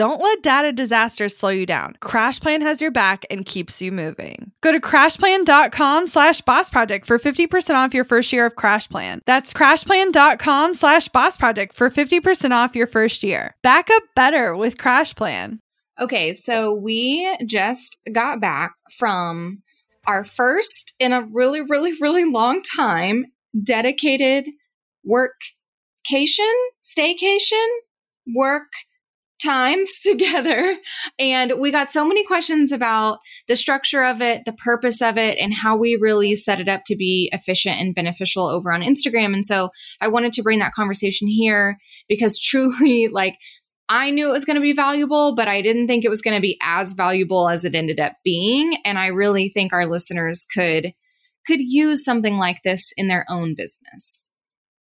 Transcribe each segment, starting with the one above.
Don't let data disasters slow you down. CrashPlan has your back and keeps you moving. Go to crashplan.com slash boss project for 50% off your first year of CrashPlan. That's crashplan.com slash boss project for 50% off your first year. Back up better with CrashPlan. Okay, so we just got back from our first in a really, really, really long time dedicated workcation, staycation, work times together and we got so many questions about the structure of it, the purpose of it, and how we really set it up to be efficient and beneficial over on Instagram. And so I wanted to bring that conversation here because truly, like, I knew it was going to be valuable, but I didn't think it was going to be as valuable as it ended up being. And I really think our listeners could could use something like this in their own business.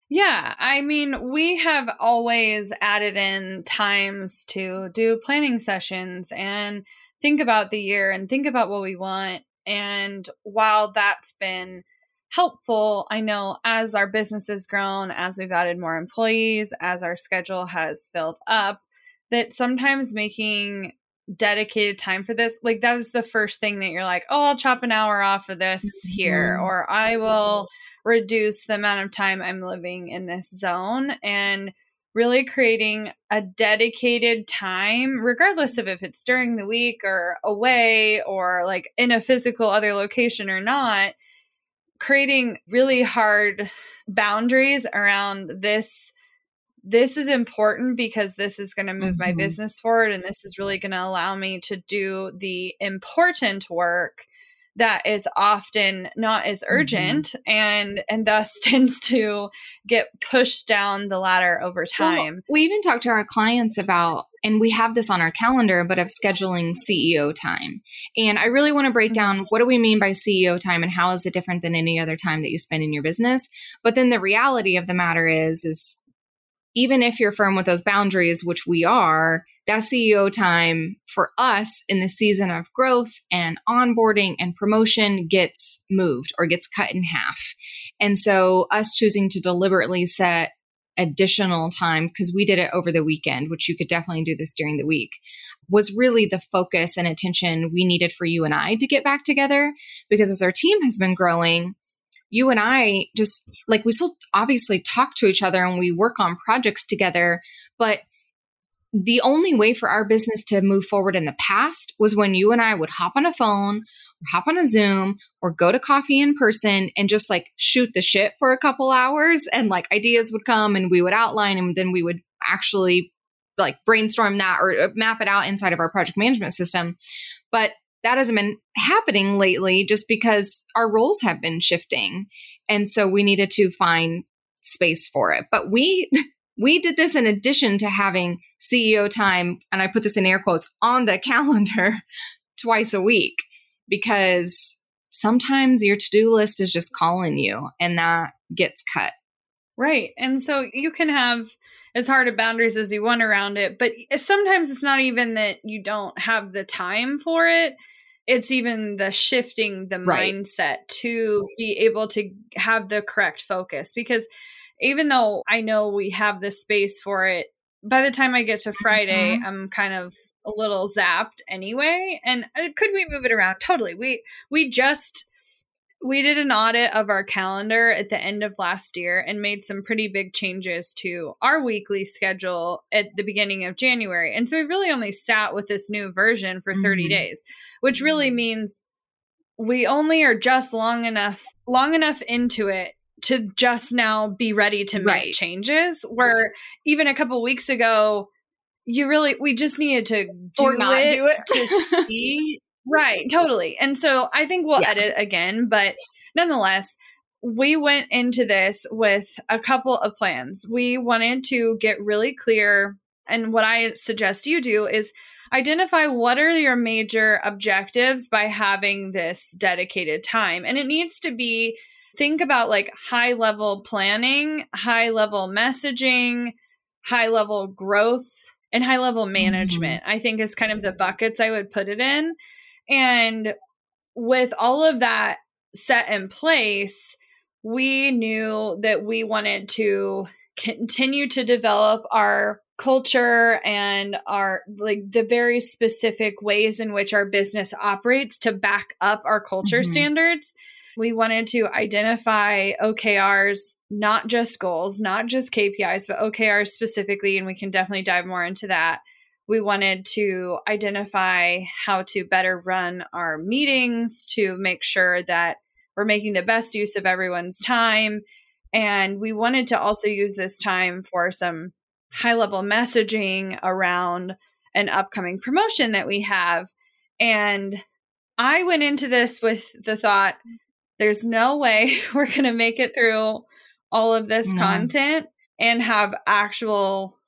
Yeah, I mean, we have always added in times to do planning sessions and think about the year and think about what we want. And while that's been helpful, I know as our business has grown, as we've added more employees, as our schedule has filled up, that sometimes making dedicated time for this, like that is the first thing that you're like, oh, I'll chop an hour off of this here, mm-hmm. or I will reduce the amount of time I'm living in this zone and really creating a dedicated time, regardless of if it's during the week or away or like in a physical other location or not, creating really hard boundaries around this. This is important because this is going to move mm-hmm. my business forward and this is really going to allow me to do the important work that is often not as mm-hmm. urgent mm-hmm. and and thus tends to get pushed down the ladder over time. Well, we even talk to our clients about and we have this on our calendar but of scheduling CEO time. And I really want to break mm-hmm. down what do we mean by CEO time and how is it different than any other time that you spend in your business? But then the reality of the matter is is even if you're firm with those boundaries, which we are, that CEO time for us in the season of growth and onboarding and promotion gets moved or gets cut in half. And so, us choosing to deliberately set additional time, because we did it over the weekend, which you could definitely do this during the week, was really the focus and attention we needed for you and I to get back together. Because as our team has been growing, you and I just like we still obviously talk to each other and we work on projects together, but the only way for our business to move forward in the past was when you and I would hop on a phone or hop on a Zoom or go to coffee in person and just like shoot the shit for a couple hours and like ideas would come and we would outline and then we would actually like brainstorm that or uh, map it out inside of our project management system. But that hasn't been happening lately just because our roles have been shifting. And so we needed to find space for it. But we we did this in addition to having CEO time, and I put this in air quotes, on the calendar twice a week because sometimes your to do list is just calling you and that gets cut. Right. And so you can have as hard of boundaries as you want around it, but sometimes it's not even that you don't have the time for it. it's even the shifting the Right. mindset to be able to have the correct focus because even though I know we have the space for it, by the time I get to Friday, Mhm. I'm kind of a little zapped anyway. And uh, could we move it around? Totally. We we just we did an audit of our calendar at the end of last year and made some pretty big changes to our weekly schedule at the beginning of January. And so we really only sat with this new version for 30 Mhm. days, which really means we only are just long enough long enough into it to just now be ready to make Right. changes where even a couple weeks ago you really we just needed to do Or not it do it. to see right totally and so i think we'll Yeah. edit again but nonetheless we went into this with a couple of plans we wanted to get really clear and what i suggest you do is identify what are your major objectives by having this dedicated time and it needs to be think about like high level planning high level messaging high level growth and high level management i think is kind of the buckets i would put it in. And with all of that set in place we knew that we wanted to continue to develop our culture and our like the very specific ways in which our business operates to back up our culture Mhm. standards we wanted to identify OKRs, not just goals, not just KPIs, but OKRs specifically. And we can definitely dive more into that. We wanted to identify how to better run our meetings to make sure that we're making the best use of everyone's time. And we wanted to also use this time for some high level messaging around an upcoming promotion that we have. And I went into this with the thought there's no way we're going to make it through all of this No. content and have actual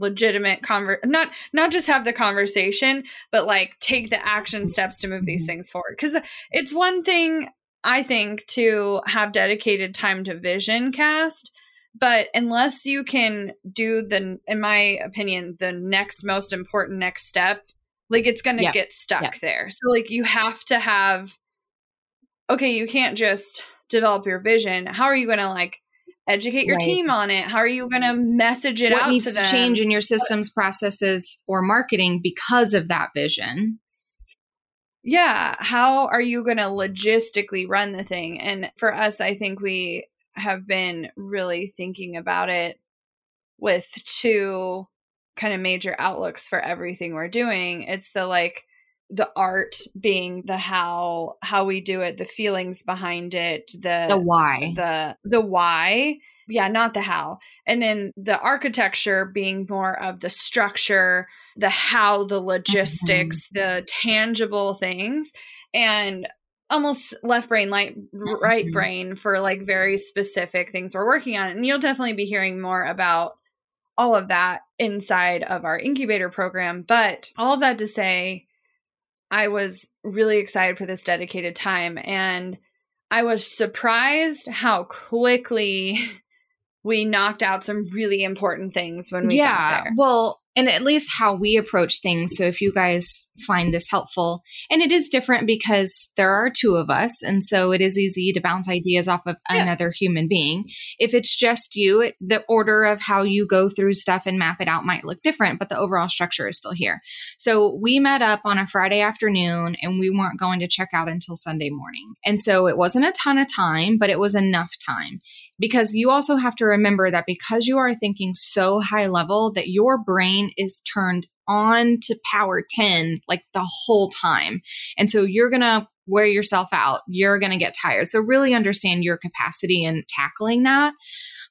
legitimate conver not not just have the conversation but like take the action steps to move these Mhm. things forward cuz it's one thing I think to have dedicated time to vision cast but unless you can do the in my opinion the next most important next step like it's going to Yeah. get stuck Yeah. there so like you have to have okay you can't just develop your vision. How are you going to like educate your Right. team on it? How are you going to message it what out needs to to change in your systems, processes, or marketing because of that vision? yeah how are you going to logistically run the thing? And for us i think we have been really thinking about it with two kind of major outlooks for everything we're doing. It's the like the art being the how how we do it the feelings behind it the The why. the the why. Yeah not the how. And then the architecture being more of the structure the how the logistics the tangible things and almost left brain light right Mhm. brain for like very specific things we're working on. And you'll definitely be hearing more about all of that inside of our incubator program. But all of that to say i was really excited for this dedicated time and I was surprised how quickly we knocked out some really important things when we got there. Yeah, well, and at least how we approach things. So if you guys find this helpful, and it is different because there are two of us. And so it is easy to bounce ideas off of Yeah. another human being. If it's just you, it, the order of how you go through stuff and map it out might look different, but the overall structure is still here. So we met up on a Friday afternoon and we weren't going to check out until Sunday morning. And so it wasn't a ton of time, but it was enough time because you also have to remember that because you are thinking so high level that your brain is turned on to power 10 like the whole time. And so you're going to wear yourself out. You're going to get tired. So really understand your capacity in tackling that.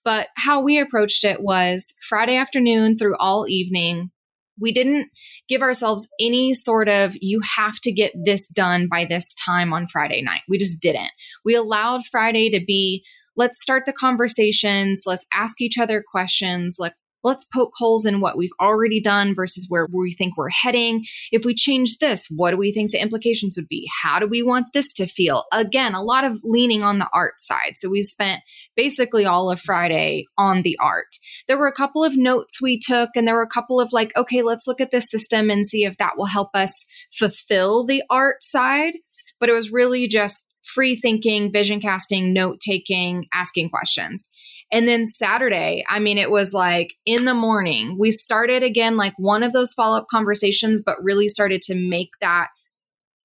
But how we approached it was Friday afternoon through all evening. We didn't give ourselves any sort of, you have to get this done by this time on Friday night. We just didn't. We allowed Friday to be let's start the conversations let's ask each other questions like let's poke holes in what we've already done versus where we think we're heading. If we change this, what do we think the implications would be? How do we want this to feel? Again, a lot of leaning on the art side. So we spent basically all of Friday on the art. There were a couple of notes we took, and there were a couple of like, okay, let's look at this system and see if that will help us fulfill the art side. But it was really just free thinking, vision casting, note taking, asking questions. And then Saturday, I mean, it was like in the morning, we started again like one of those follow up conversations, but really started to make that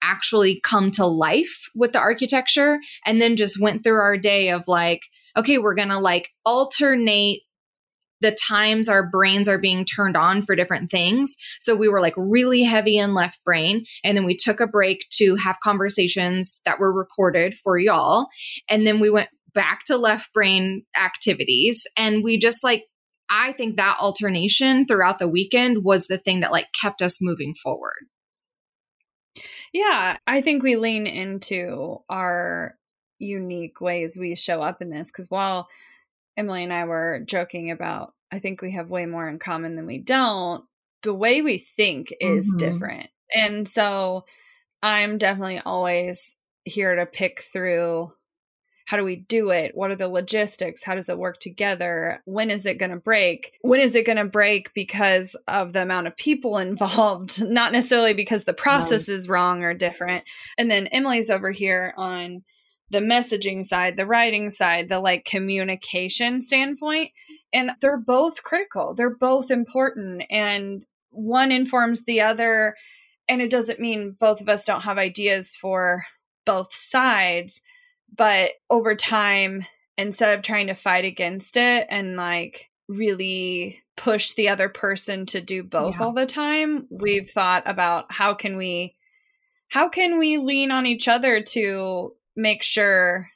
actually come to life with the architecture. And then just went through our day of like, okay, we're going to like alternate the times our brains are being turned on for different things. So we were like really heavy in left brain. And then we took a break to have conversations that were recorded for y'all. And then we went back to left brain activities. And we just like, I think that alternation throughout the weekend was the thing that like kept us moving forward. Yeah, I think we lean into our unique ways we show up in this because while Emily and I were joking about, I think we have way more in common than we don't, the way we think is mm-hmm. different. And so I'm definitely always here to pick through how do we do it? What are the logistics? How does it work together? When is it going to break? When is it going to break because of the amount of people involved, not necessarily because the process is wrong or different? And then Emily's over here on the messaging side, the writing side, the like communication standpoint. And they're both critical, they're both important, and one informs the other. And it doesn't mean both of us don't have ideas for both sides but over time, instead of trying to fight against it and like really push the other person to do both yeah. all the time, we've thought about how can we how can we lean on each other to make sure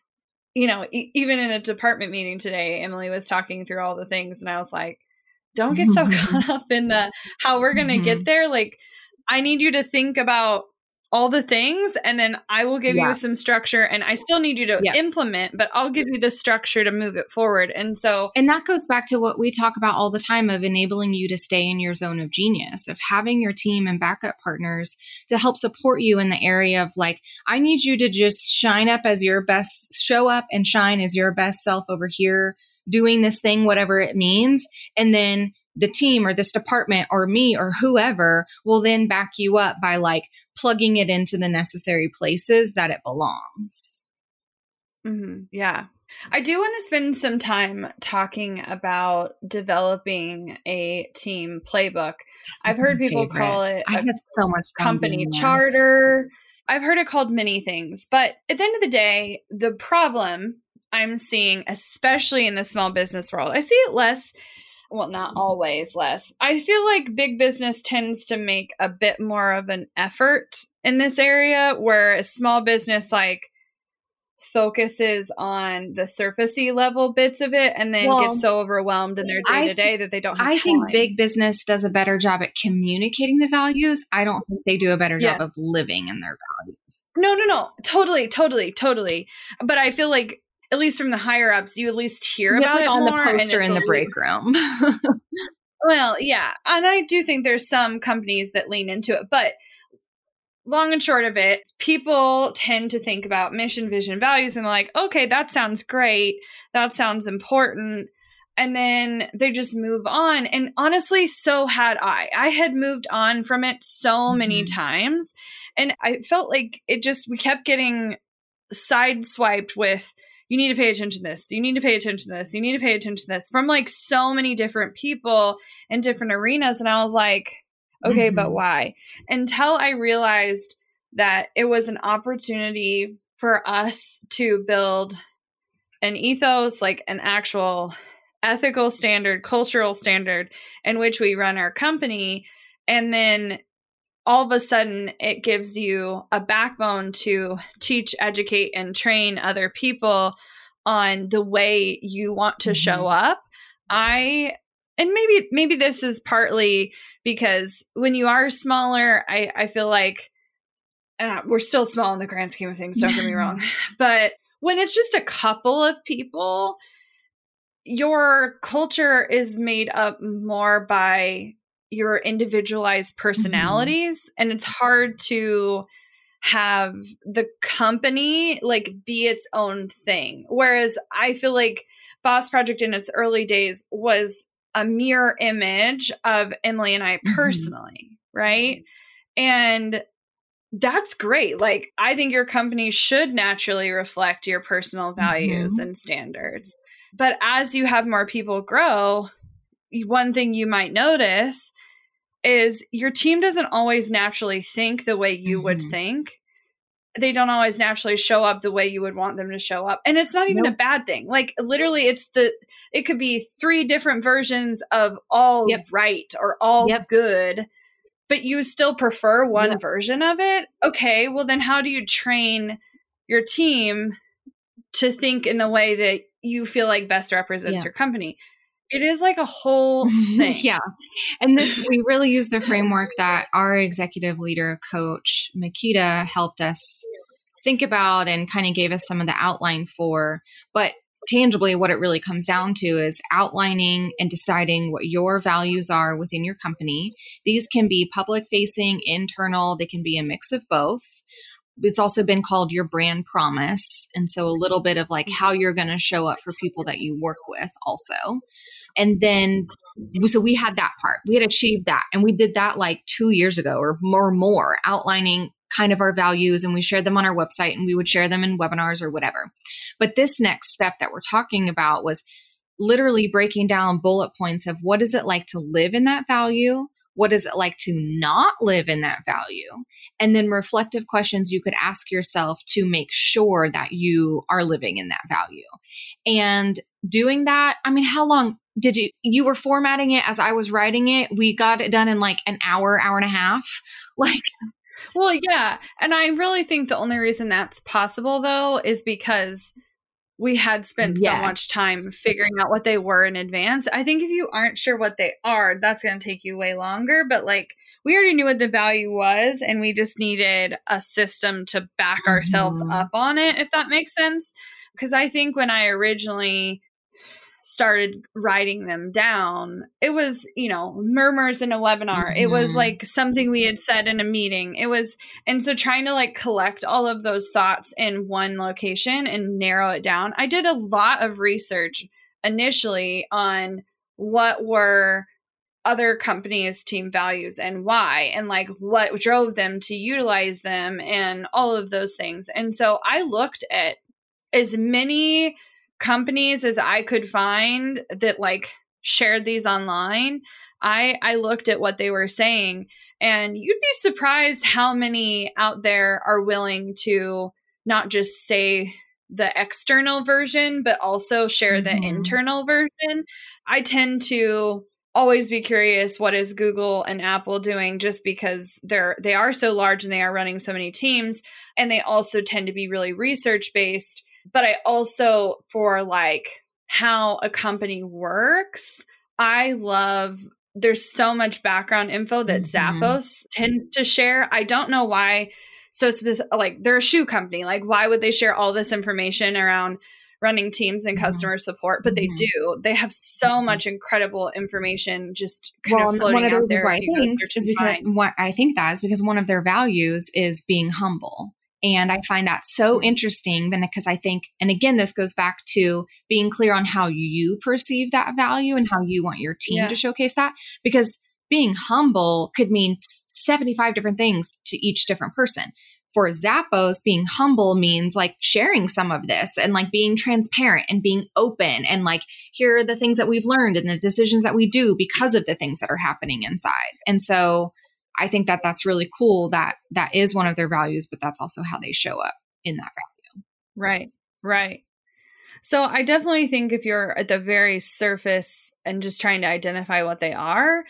you know e- even in a department meeting today emily was talking through all the things and i was like don't get so caught up in the how we're going to mm-hmm. get there like i need you to think about all the things and then I will give yeah. you some structure and I still need you to yeah. implement, but I'll give you the structure to move it forward. And so And that goes back to what we talk about all the time of enabling you to stay in your zone of genius, of having your team and backup partners to help support you in the area of like I need you to just shine up as your best show up and shine as your best self over here doing this thing whatever it means and then the team or this department or me or whoever will then back you up by like plugging it into the necessary places that it belongs. Mm-hmm. Yeah. I do want to spend some time talking about developing a team playbook. I've heard people favorite. call it I had so much company charter. I've heard it called many things, but at the end of the day, the problem I'm seeing, especially in the small business world, I see it less well, not always less. I feel like big business tends to make a bit more of an effort in this area, where a small business like focuses on the surfacey level bits of it and then well, gets so overwhelmed in their day to day that they don't I time. think big business does a better job at communicating the values. I don't think they do a better job of living in their values. No, no, no. Totally, totally, totally. But I feel like at least from the higher ups, you at least hear about it on the poster in the break room. well, yeah, and I do think there's some companies that lean into it, but long and short of it, people tend to think about mission, vision, values, and like, okay, that sounds great, that sounds important. And then they just move on. And honestly, so had I. I had moved on from it so many mm-hmm. times. And I felt like it just, we kept getting sideswiped with you need to pay attention to this. You need to pay attention to this. You need to pay attention to this from like so many different people in different arenas. And I was like, okay, mm-hmm. but why? Until I realized that it was an opportunity for us to build an ethos, like an actual ethical standard, cultural standard in which we run our company. And then all of a sudden it gives you a backbone to teach, educate, and train other people on the way you want to mm-hmm. show up. I and maybe maybe this is partly because when you are smaller, I, I feel like uh, we're still small in the grand scheme of things, don't get me wrong. But when it's just a couple of people, your culture is made up more by your individualized Mm-hmm. personalities and it's hard to have the company like be its own thing whereas i feel like boss project in its early days was a mirror image of emily and i Mhm. personally right and that's great like i think your company should naturally reflect your personal values Mhm. and standards but as you have more people grow one thing you might notice is your team doesn't always naturally think the way you would Mhm. think. They don't always naturally show up the way you would want them to show up. And it's not even a bad thing. Like literally it's the it could be three different versions of all right Yep. or all Yep. good, but you still prefer one Yep. version of it. Okay, well then how do you train your team to think in the way that you feel like best represents Yeah. your company? It is like a whole thing. yeah. And this, we really use the framework that our executive leader coach, Makita, helped us think about and kind of gave us some of the outline for. But tangibly, what it really comes down to is outlining and deciding what your values are within your company. These can be public facing, internal, they can be a mix of both. It's also been called your brand promise. And so a little bit of like how mm-hmm. you're going to show up for people that you work with, also. And then so we had that part. We had achieved that. And we did that like two years ago or more, more outlining kind of our values. And we shared them on our website and we would share them in webinars or whatever. But this next step that we're talking about was literally breaking down bullet points of what is it like to live in that value? What is it like to not live in that value? And then reflective questions you could ask yourself to make sure that you are living in that value. And doing that, I mean, how long did you you were formatting it as I was writing it? We got it done in like an hour, hour and a half. Like Well, yeah. And I really think the only reason that's possible, though, is because we had spent so much time figuring out what they were in advance. I think if you aren't sure what they are, that's going to take you way longer. But like, we already knew what the value was, and we just needed a system to back ourselves Mhm. up on it, if that makes sense. Because I think when I originally started writing them down, it was, you know, murmurs in a webinar. It was Mhm. like something we had said in a meeting. It was, and so trying to like collect all of those thoughts in one location and narrow it down. I did a lot of research initially on what were other companies' team values and why, and like what drove them to utilize them and all of those things. And so I looked at as many companies as I could find that like shared these online. I I looked at what they were saying and you'd be surprised how many out there are willing to not just say the external version but also share the Mhm. internal version. I tend to always be curious what is Google and Apple doing just because they're they are so large and they are running so many teams and they also tend to be really research based but I also for like how a company works, I love there's so much background info that Mhm. Zappos tends to share. I don't know why so specific like they're a shoe company. Like why would they share all this information around running teams and Mhm. customer support? But they Mhm. do. They have so Mhm. much incredible information just kind well, of floating one of the out why I think is because find. I think that is because one of their values is being humble. And I find that so interesting then because I think, and again, this goes back to being clear on how you perceive that value and how you want your team Yeah. to showcase that. Because being humble could mean 75 different things to each different person. For Zappos, being humble means like sharing some of this and like being transparent and being open and like here are the things that we've learned and the decisions that we do because of the things that are happening inside. And so I think that that's really cool that that is one of their values, but that's also how they show up in that value. Right, right. So I definitely think if you're at the very surface and just trying to identify what they are,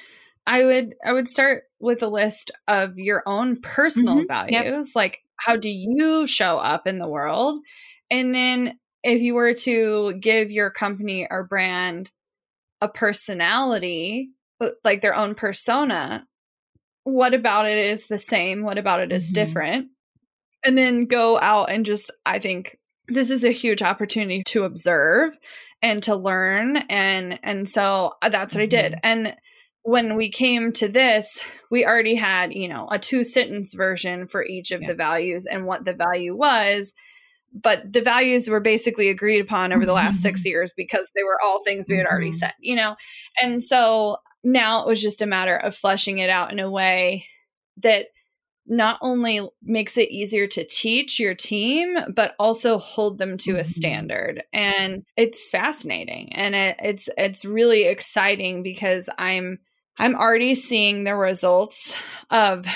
I would I would start with a list of your own personal Mhm, yep. values, like how do you show up in the world? And then if you were to give your company or brand a personality, uh, like their own persona, what about it is the same? What about it is Mhm. different? And then go out and just, I think, this is a huge opportunity to observe and to learn and and so uh, that's what mm-hmm. I did. Mm-hmm. And when we came to this, we already had, you know, a two sentence version for each of yeah. the values and what the value was. But the values were basically agreed upon over the last six mm-hmm. years because they were all things we had already mm-hmm. said, you know? And so now it was just a matter of fleshing it out in a way that not only makes it easier to teach your team, but also hold them to mm-hmm. a standard. And it's fascinating and it, it's it's really exciting because I'm I'm already seeing the results of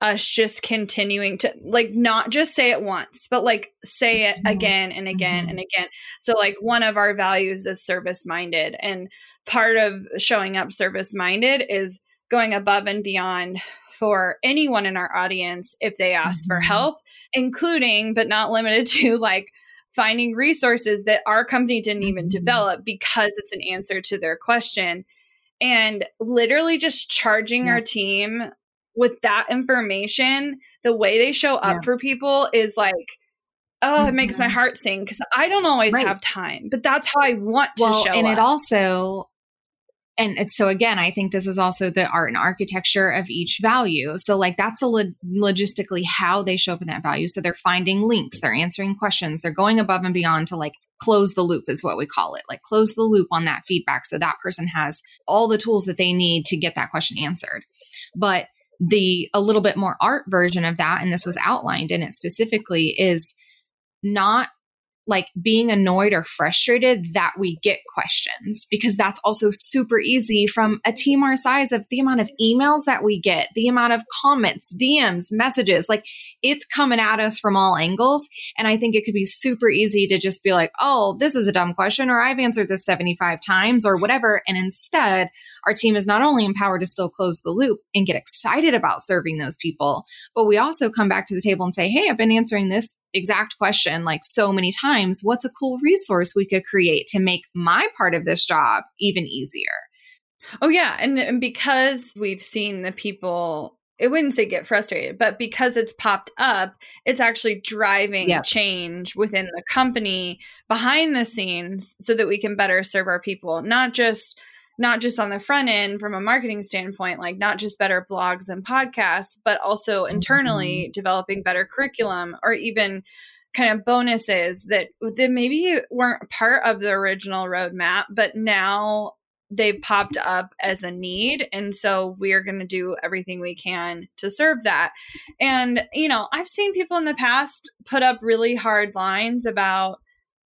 us just continuing to like not just say it once, but like say it mm-hmm. again and again mm-hmm. and again. So like one of our values is service minded and part of showing up service minded is going above and beyond for anyone in our audience if they ask mm-hmm. for help, including but not limited to like finding resources that our company didn't even mm-hmm. develop because it's an answer to their question. And literally just charging yeah. our team with that information, the way they show up yeah. for people is like, oh, mm-hmm. it makes my mm-hmm. heart sing because I don't always right. have time, but that's how I want to show and up. And it also and it's, so again i think this is also the art and architecture of each value so like that's a lo- logistically how they show up in that value so they're finding links they're answering questions they're going above and beyond to like close the loop is what we call it like close the loop on that feedback so that person has all the tools that they need to get that question answered but the a little bit more art version of that and this was outlined in it specifically is not like being annoyed or frustrated that we get questions because that's also super easy from a team our size of the amount of emails that we get, the amount of comments, DMs, messages. Like it's coming at us from all angles. And I think it could be super easy to just be like, oh, this is a dumb question, or I've answered this 75 times, or whatever. And instead, our team is not only empowered to still close the loop and get excited about serving those people, but we also come back to the table and say, hey, I've been answering this exact question like so many times. What's a cool resource we could create to make my part of this job even easier? Oh, yeah. And, and because we've seen the people it wouldn't say get frustrated, but because it's popped up, it's actually driving yeah. change within the company behind the scenes so that we can better serve our people, not just not just on the front end from a marketing standpoint, like not just better blogs and podcasts, but also internally mm-hmm. developing better curriculum or even kind of bonuses that, that maybe weren't part of the original roadmap, but now they've popped up as a need. And so we're going to do everything we can to serve that. And, you know, I've seen people in the past put up really hard lines about,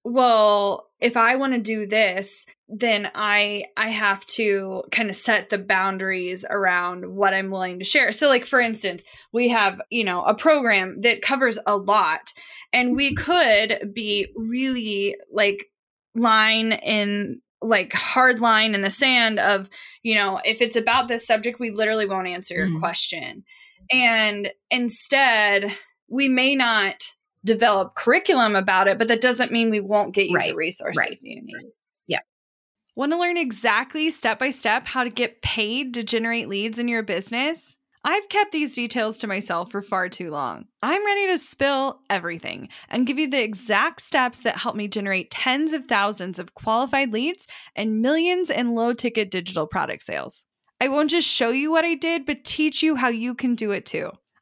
well, if I want to do this, then I I have to kind of set the boundaries around what I'm willing to share. So like for instance, we have, you know, a program that covers a lot and we could be really like line in like hard line in the sand of, you know, if it's about this subject, we literally won't answer your mm. question. And instead, we may not develop curriculum about it, but that doesn't mean we won't get you right. the resources right. you need. Yeah. Want to learn exactly step by step how to get paid to generate leads in your business? I've kept these details to myself for far too long. I'm ready to spill everything and give you the exact steps that help me generate tens of thousands of qualified leads and millions in low ticket digital product sales. I won't just show you what I did, but teach you how you can do it too.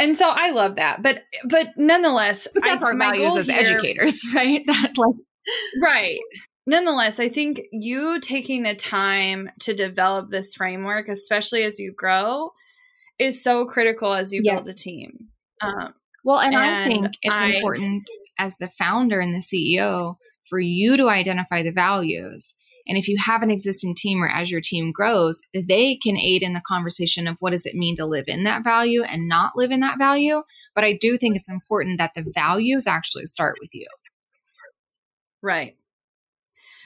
And so I love that. But but nonetheless, I, our my values as here- educators, right? That like Right. Nonetheless, I think you taking the time to develop this framework, especially as you grow, is so critical as you Yeah. build a team. Um, Well, and, I think it's I- important as the founder and the CEO for you to identify the values. And if you have an existing team or as your team grows, they can aid in the conversation of what does it mean to live in that value and not live in that value. But I do think it's important that the values actually start with you. right.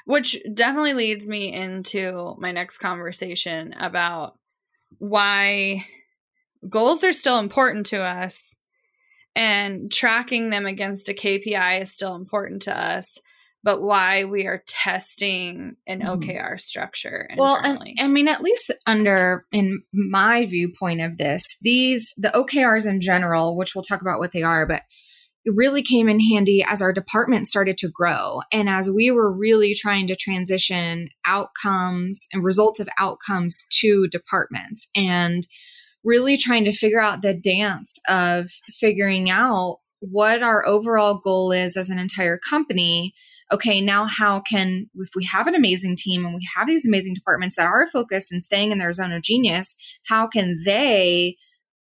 Which definitely leads me into my next conversation about why goals are still important to us and tracking them against a KPI is still important to us, but why we are testing an Mhm. OKR structure Well, and. I mean, at least under in my viewpoint of this, these the OKRs in general, which we'll talk about what they are, but it really came in handy as our department started to grow and as we were really trying to transition outcomes and results of outcomes to departments and really trying to figure out the dance of figuring out what our overall goal is as an entire company okay, now how can, if we have an amazing team and we have these amazing departments that are focused and staying in their zone of genius, how can they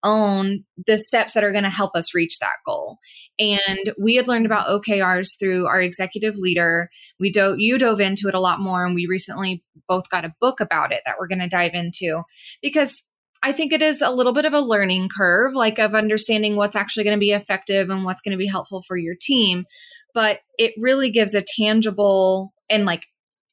own the steps that are going to help us reach that goal? And we had learned about OKRs through our executive leader. We dove, you dove into it a lot more, and we recently both got a book about it that we're going to dive into because I think it is a little bit of a learning curve, like of understanding what's actually going to be effective and what's going to be helpful for your team. But it really gives a tangible and like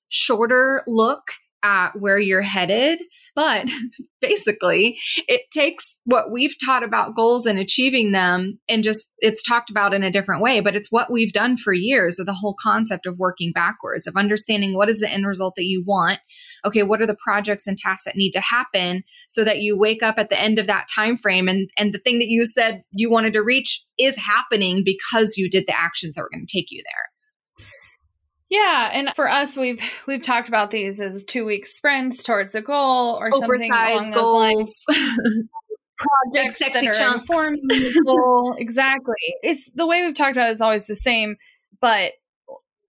shorter look at where you're headed. But basically, it takes what we've taught about goals and achieving them and just it's talked about in a different way, but it's what we've done for years of the whole concept of working backwards, of understanding what is the end result that you want. Okay, what are the projects and tasks that need to happen so that you wake up at the end of that time frame and and the thing that you said you wanted to reach is happening because you did the actions that were going to take you there. Yeah, and for us, we've we've talked about these as two week sprints towards a goal or something along Oversized those lines. goals. Projects sexy that are chunks. the goal. exactly. It's the way we've talked about it is always the same, but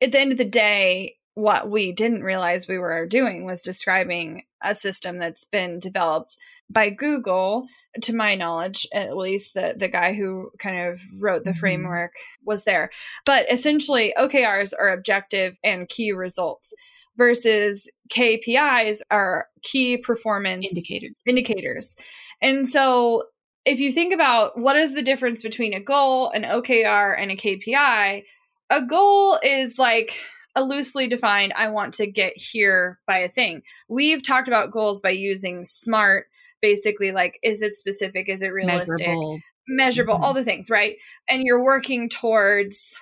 at the end of the day, what we didn't realize we were doing was describing a system that's been developed by Google, to my knowledge, at least the the guy who kind of wrote the mm-hmm. framework was there. But essentially, OKRs are objective and key results versus KPIs are key performance indicators. indicators. And so if you think about what is the difference between a goal, an OKR, and a KPI, a goal is like a loosely defined, I want to get here by a thing. We've talked about goals by using SMART basically like is it specific is it realistic measurable, measurable mm-hmm. all the things right and you're working towards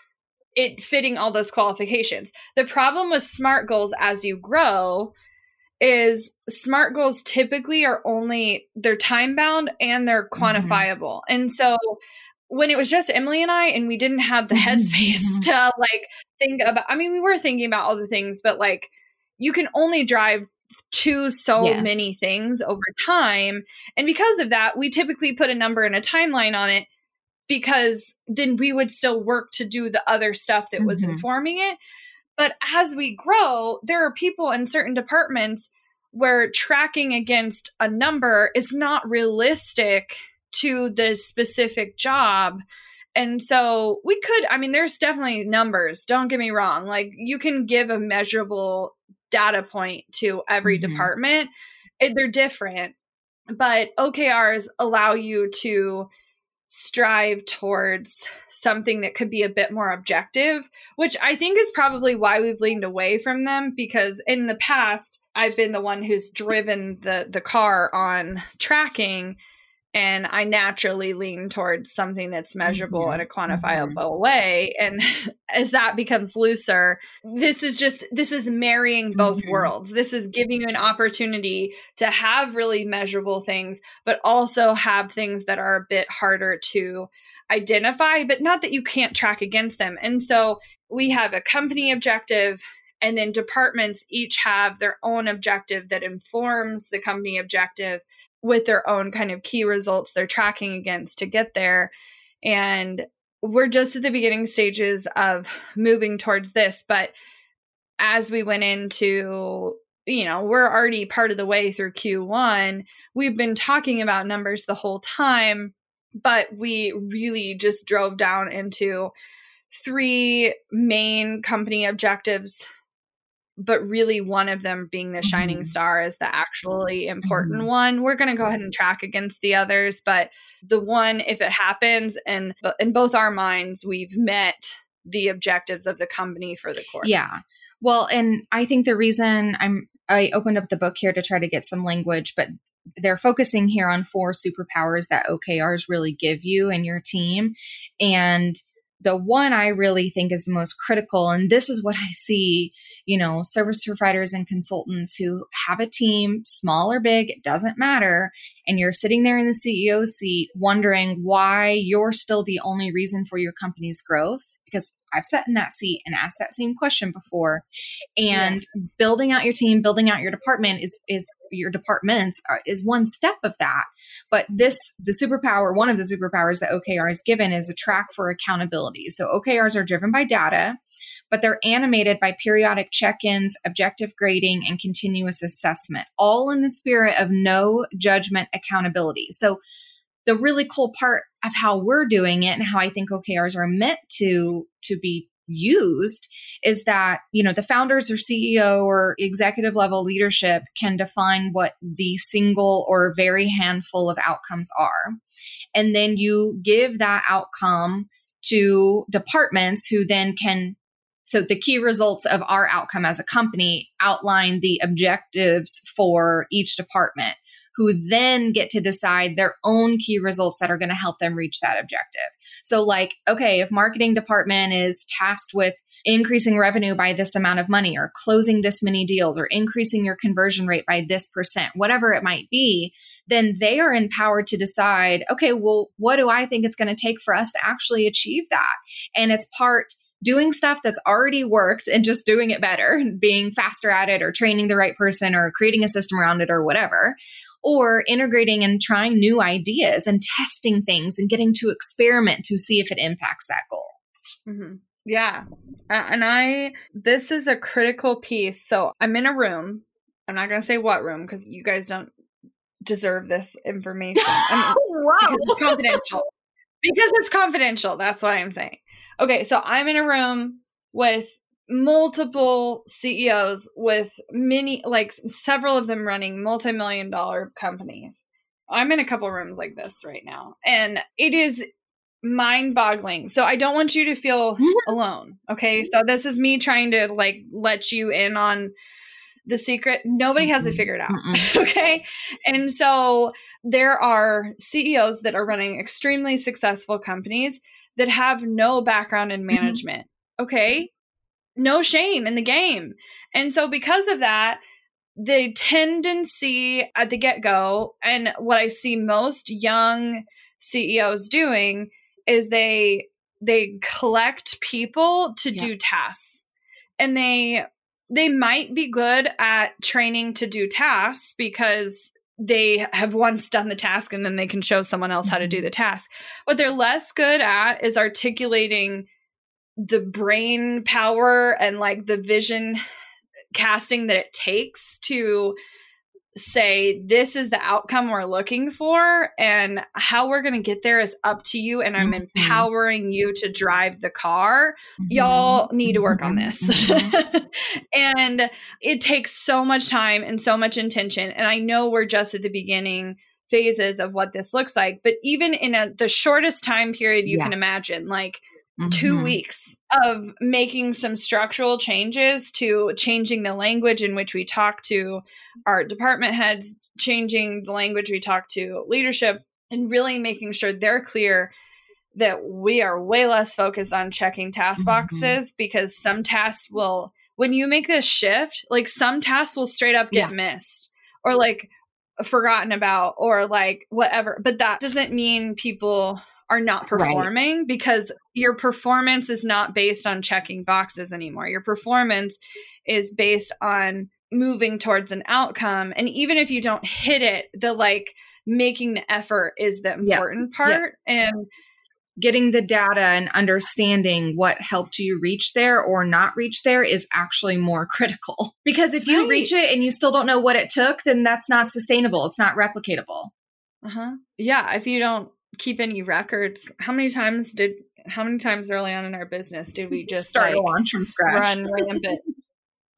it fitting all those qualifications the problem with smart goals as you grow is smart goals typically are only they're time bound and they're mm-hmm. quantifiable mm-hmm. and so when it was just Emily and I, and we didn't have the headspace mm-hmm. to like think about, I mean, we were thinking about all the things, but like you can only drive to so yes. many things over time. And because of that, we typically put a number and a timeline on it because then we would still work to do the other stuff that mm-hmm. was informing it. But as we grow, there are people in certain departments where tracking against a number is not realistic to the specific job. And so we could, I mean, there's definitely numbers, don't get me wrong. Like you can give a measurable data point to every mm-hmm. department. It, they're different, but OKRs allow you to strive towards something that could be a bit more objective, which I think is probably why we've leaned away from them because in the past I've been the one who's driven the the car on tracking and I naturally lean towards something that's measurable mm-hmm. in a quantifiable mm-hmm. way. And as that becomes looser, this is just this is marrying both mm-hmm. worlds. This is giving you an opportunity to have really measurable things, but also have things that are a bit harder to identify, but not that you can't track against them. And so we have a company objective and then departments each have their own objective that informs the company objective with their own kind of key results they're tracking against to get there. And we're just at the beginning stages of moving towards this. But as we went into, you know, we're already part of the way through Q1, we've been talking about numbers the whole time, but we really just drove down into three main company objectives but really one of them being the shining mm-hmm. star is the actually important mm-hmm. one. We're going to go ahead and track against the others, but the one, if it happens, and in both our minds, we've met the objectives of the company for the quarter. Yeah. Well, and I think the reason I'm I opened up the book here to try to get some language, but they're focusing here on four superpowers that OKRs really give you and your team. And the one I really think is the most critical, and this is what I see you know, service providers and consultants who have a team, small or big, it doesn't matter. And you're sitting there in the CEO seat wondering why you're still the only reason for your company's growth. Because I've sat in that seat and asked that same question before. And yeah. building out your team, building out your department is is your departments are, is one step of that. But this the superpower, one of the superpowers that OKR is given is a track for accountability. So OKRs are driven by data but they're animated by periodic check ins, objective grading, and continuous assessment, all in the spirit of no judgment accountability. So, the really cool part of how we're doing it and how I think OKRs are meant to to be used is that you know the founders or CEO or executive level leadership can define what the single or very handful of outcomes are and then you give that outcome to departments who then can so the key results of our outcome as a company outline the objectives for each department who then get to decide their own key results that are going to help them reach that objective. So like, okay, if marketing department is tasked with increasing revenue by this amount of money or closing this many deals or increasing your conversion rate by this percent, whatever it might be, then they are empowered to decide, okay, well, what do I think it's going to take for us to actually achieve that? And it's part doing stuff that's already worked and just doing it better, being faster at it or training the right person or creating a system around it or whatever, or integrating and trying new ideas and testing things and getting to experiment to see if it impacts that goal. Mm-hmm. Yeah. And I, this is a critical piece. So I'm in a room. I'm not going to say what room because you guys don't deserve this information. I mean, wow. It's confidential. Because it's confidential. That's what I'm saying. Okay. So I'm in a room with multiple CEOs with many, like several of them running multi million dollar companies. I'm in a couple rooms like this right now. And it is mind boggling. So I don't want you to feel alone. Okay. So this is me trying to like let you in on the secret. Nobody has it figured out. okay. And so there are CEOs that are running extremely successful companies that have no background in mm-hmm. management. Okay. No shame in the game. And so because of that, the tendency at the get go, and what I see most young CEOs doing is they they collect people to yeah. do tasks and they they might be good at training to do tasks because they have once done the task and then they can show someone else how to do mm-hmm. the task. What they're less good at is articulating the brain power and like the vision casting that it takes to say this is the outcome we're looking for and how we're going to get there is up to you and i'm mm-hmm. empowering you to drive the car mm-hmm. y'all need to work on this mm-hmm. and it takes so much time and so much intention and i know we're just at the beginning phases of what this looks like but even in a, the shortest time period you yeah. can imagine like Mm-hmm. two weeks of making some structural changes to changing the language in which we talk to our department heads, changing the language we talk to leadership, and really making sure they're clear that we are way less focused on checking task mm-hmm. boxes because some tasks will, when you make this shift, like some tasks will straight up get yeah. missed or like forgotten about or like whatever. But that doesn't mean people are not performing right. because your performance is not based on checking boxes anymore. Your performance is based on moving towards an outcome. And even if you don't hit it, the like making the effort is the important part. And getting the data and understanding what helped you reach there or not reach there is actually more critical. Because if you right. reach it and you still don't know what it took, then that's not sustainable. It's not replicatable. Uh huh. Yeah. If you don't keep any records. How many times did how many times early on in our business did we just start like, a launch from scratch? Run rampant.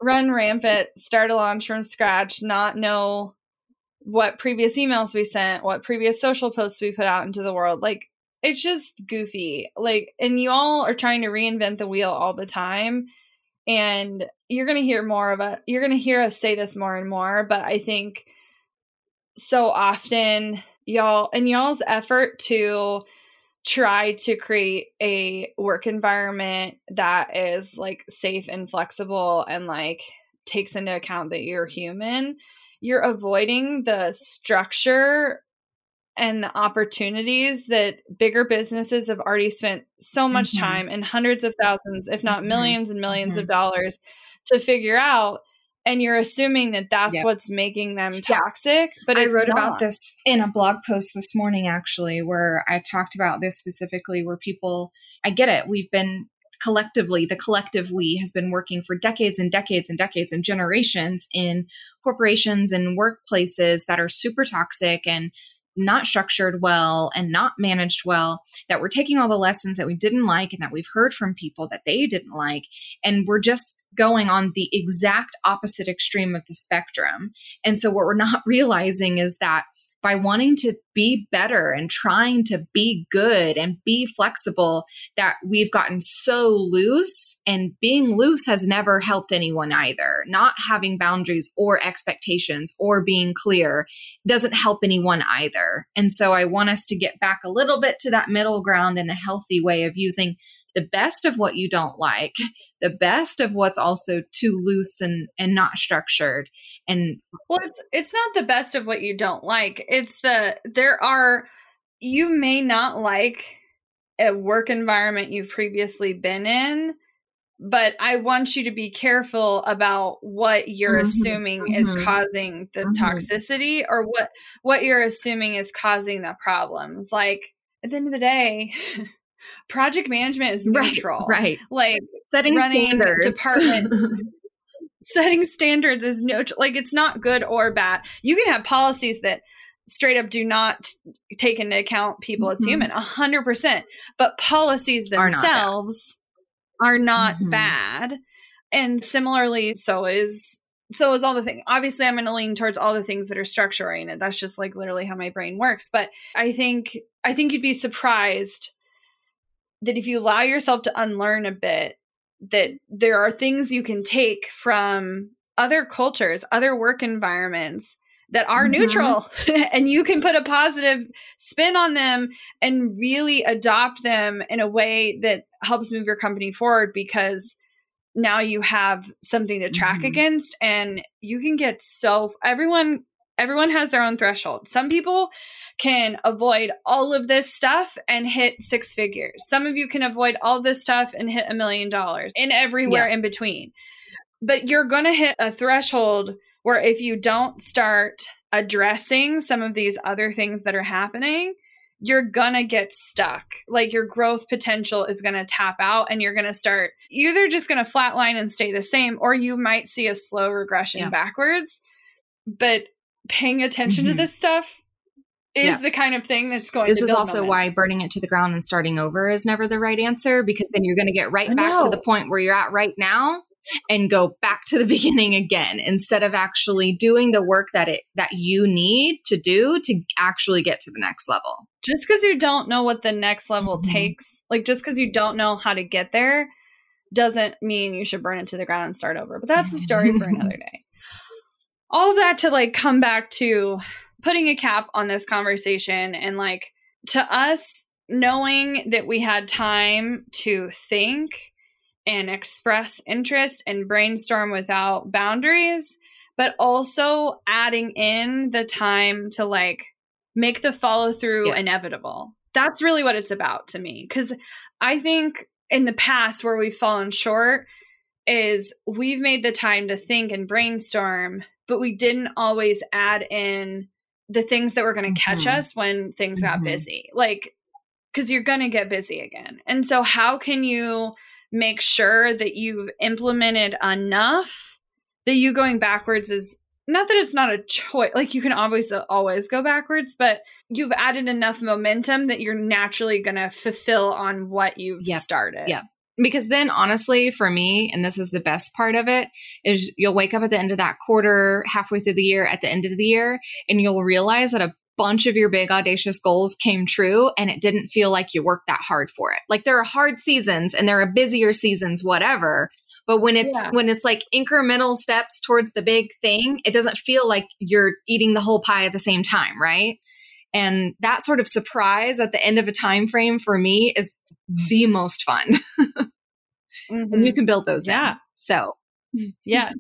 run rampant, start a launch from scratch, not know what previous emails we sent, what previous social posts we put out into the world. Like it's just goofy. Like and you all are trying to reinvent the wheel all the time. And you're going to hear more of it. You're going to hear us say this more and more, but I think so often y'all and y'all's effort to try to create a work environment that is like safe and flexible and like takes into account that you're human you're avoiding the structure and the opportunities that bigger businesses have already spent so much mm-hmm. time and hundreds of thousands if not 1000000s mm-hmm. and 1000000s mm-hmm. of dollars to figure out and you're assuming that that's yep. what's making them toxic yeah. but i wrote not. about this in a blog post this morning actually where i talked about this specifically where people i get it we've been collectively the collective we has been working for decades and decades and decades and generations in corporations and workplaces that are super toxic and not structured well and not managed well, that we're taking all the lessons that we didn't like and that we've heard from people that they didn't like, and we're just going on the exact opposite extreme of the spectrum. And so, what we're not realizing is that by wanting to be better and trying to be good and be flexible that we've gotten so loose and being loose has never helped anyone either. Not having boundaries or expectations or being clear doesn't help anyone either. And so i want us to get back a little bit to that middle ground in a healthy way of using the best of what you don't like, the best of what's also too loose and and not structured. And well, it's it's not the best of what you don't like. It's the there are you may not like a work environment you've previously been in, but I want you to be careful about what you're mm-hmm, assuming mm-hmm, is causing the mm-hmm. toxicity or what what you're assuming is causing the problems. Like at the end of the day, project management is neutral. Right. right. Like setting running standards. departments. setting standards is neutral. Like it's not good or bad. You can have policies that straight up do not take into account people as Mhm. human, a hundred percent. But policies Are not bad. themselves are not Mhm. bad. And similarly, so is so is all the thing. Obviously, I'm going to lean towards all the things that are structure oriented. That's just like literally how my brain works. But I think I think you'd be surprised that if you allow yourself to unlearn a bit, that there are things you can take from other cultures, other work environments that are Mhm. neutral and you can put a positive spin on them and really adopt them in a way that helps move your company forward because now you have something to track Mhm. against and you can get so everyone everyone has their own threshold some people can avoid all of this stuff and hit six figures some of you can avoid all this stuff and hit a million dollars and everywhere in between but you're going to hit a threshold where if you don't start addressing some of these other things that are happening you're gonna get stuck. Like your growth potential is gonna tap out, and you're gonna start you're either just gonna flatline and stay the same, or you might see a slow regression Yeah. backwards. But paying attention to Mhm. this stuff is Yeah. the kind of thing that's going. This to is also why burning it to the ground and starting over is never the right answer because then you're going to get right back to the point where you're at right now and go back to the beginning again instead of actually doing the work that it that you need to do to actually get to the next level. just because you don't know what the next level Mhm. takes, like just because you don't know how to get there, doesn't mean you should burn it to the ground and start over. But that's a story for another day. All of that to like come back to putting a cap on this conversation and like to us knowing that we had time to think and express interest and brainstorm without boundaries, but also adding in the time to like make the follow through Yeah. inevitable. That's really what it's about to me. Cause I think in the past where we've fallen short is we've made the time to think and brainstorm, but we didn't always add in the things that were going to catch Mhm. us when things got Mhm. busy. Like, because you're going to get busy again. And so, how can you make sure that you've implemented enough that you going backwards is not that it's not a choice like you can always always go backwards but you've added enough momentum that you're naturally going to fulfill on what you've Yep. started Yep. Because then, honestly, for me, and this is the best part of it, is you'll wake up at the end of that quarter, halfway through the year, at the end of the year, and you'll realize that a bunch of your big audacious goals came true and it didn't feel like you worked that hard for it. Like there are hard seasons and there are busier seasons, whatever. But when it's Yeah. when it's like incremental steps towards the big thing, it doesn't feel like you're eating the whole pie at the same time, right? And that sort of surprise at the end of a time frame for me is the most fun. and you mm-hmm. can build those in. Yeah. So, mm-hmm. yes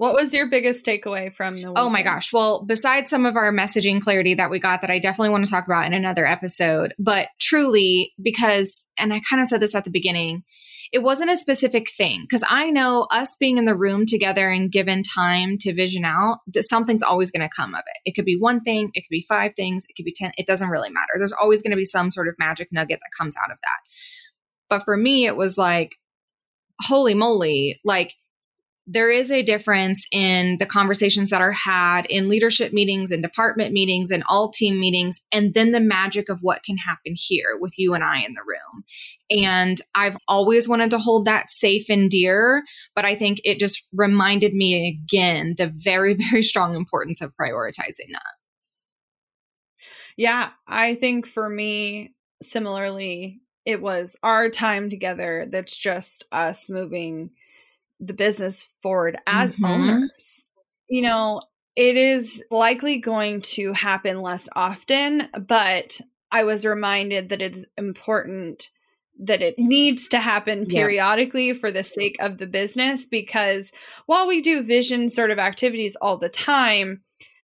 what was your biggest takeaway from the oh my gosh. Well, besides some of our messaging clarity that we got that I definitely want to talk about in another episode, but truly because, and I kind of said this at the beginning, it wasn't a specific thing because I know us being in the room together and given time to vision out, that something's always going to come of it. It could be one thing, it could be five things, it could be 10. It doesn't really matter. There's always going to be some sort of magic nugget that comes out of that. But for me, it was like, holy moly, like there is a difference in the conversations that are had in leadership meetings and department meetings and all team meetings, and then the magic of what can happen here with you and I in the room. And I've always wanted to hold that safe and dear, but I think it just reminded me again the very, very strong importance of prioritizing that. Yeah, I think for me, similarly, it was our time together that's just us moving the business forward as Mhm. owners. You know, it is likely going to happen less often, but I was reminded that it's important that it needs to happen Yeah. periodically for the sake of the business because while we do vision sort of activities all the time,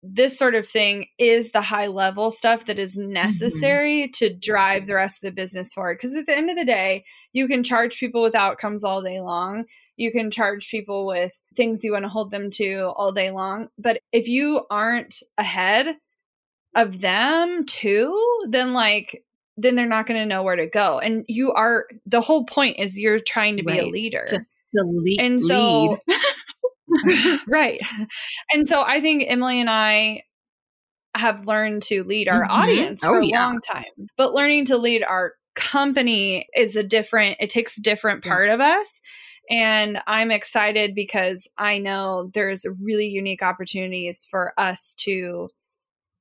this sort of thing is the high level stuff that is mm-hmm. necessary to drive the rest of the business forward. Because at the end of the day, you can charge people with outcomes all day long. You can charge people with things you want to hold them to all day long. But if you aren't ahead of them too, then like then they're not going to know where to go. And you are the whole point is you're trying to be Right. a leader. To, to lead. and so lead. right. And so I think Emily and I have learned to lead our Mhm. audience Oh, for a yeah. long time. But learning to lead our company is a different it takes a different Yeah. part of us. And I'm excited because I know there's really unique opportunities for us to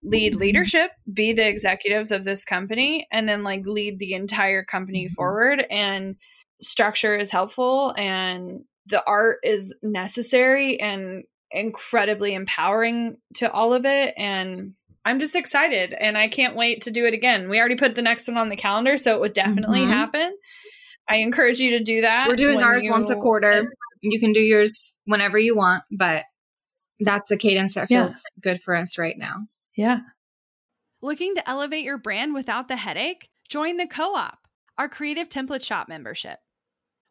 lead Mhm. leadership, be the executives of this company, and then like lead the entire company Mhm. forward. And structure is helpful, and the art is necessary and incredibly empowering to all of it. And I'm just excited, and I can't wait to do it again. We already put the next one on the calendar, so it would definitely Mhm. happen. I encourage you to do that. We're doing ours once a quarter. set- You can do yours whenever you want, but that's a cadence that Yeah. feels good for us right now. Yeah. Looking to elevate your brand without the headache? Join the Co op, our creative template shop membership.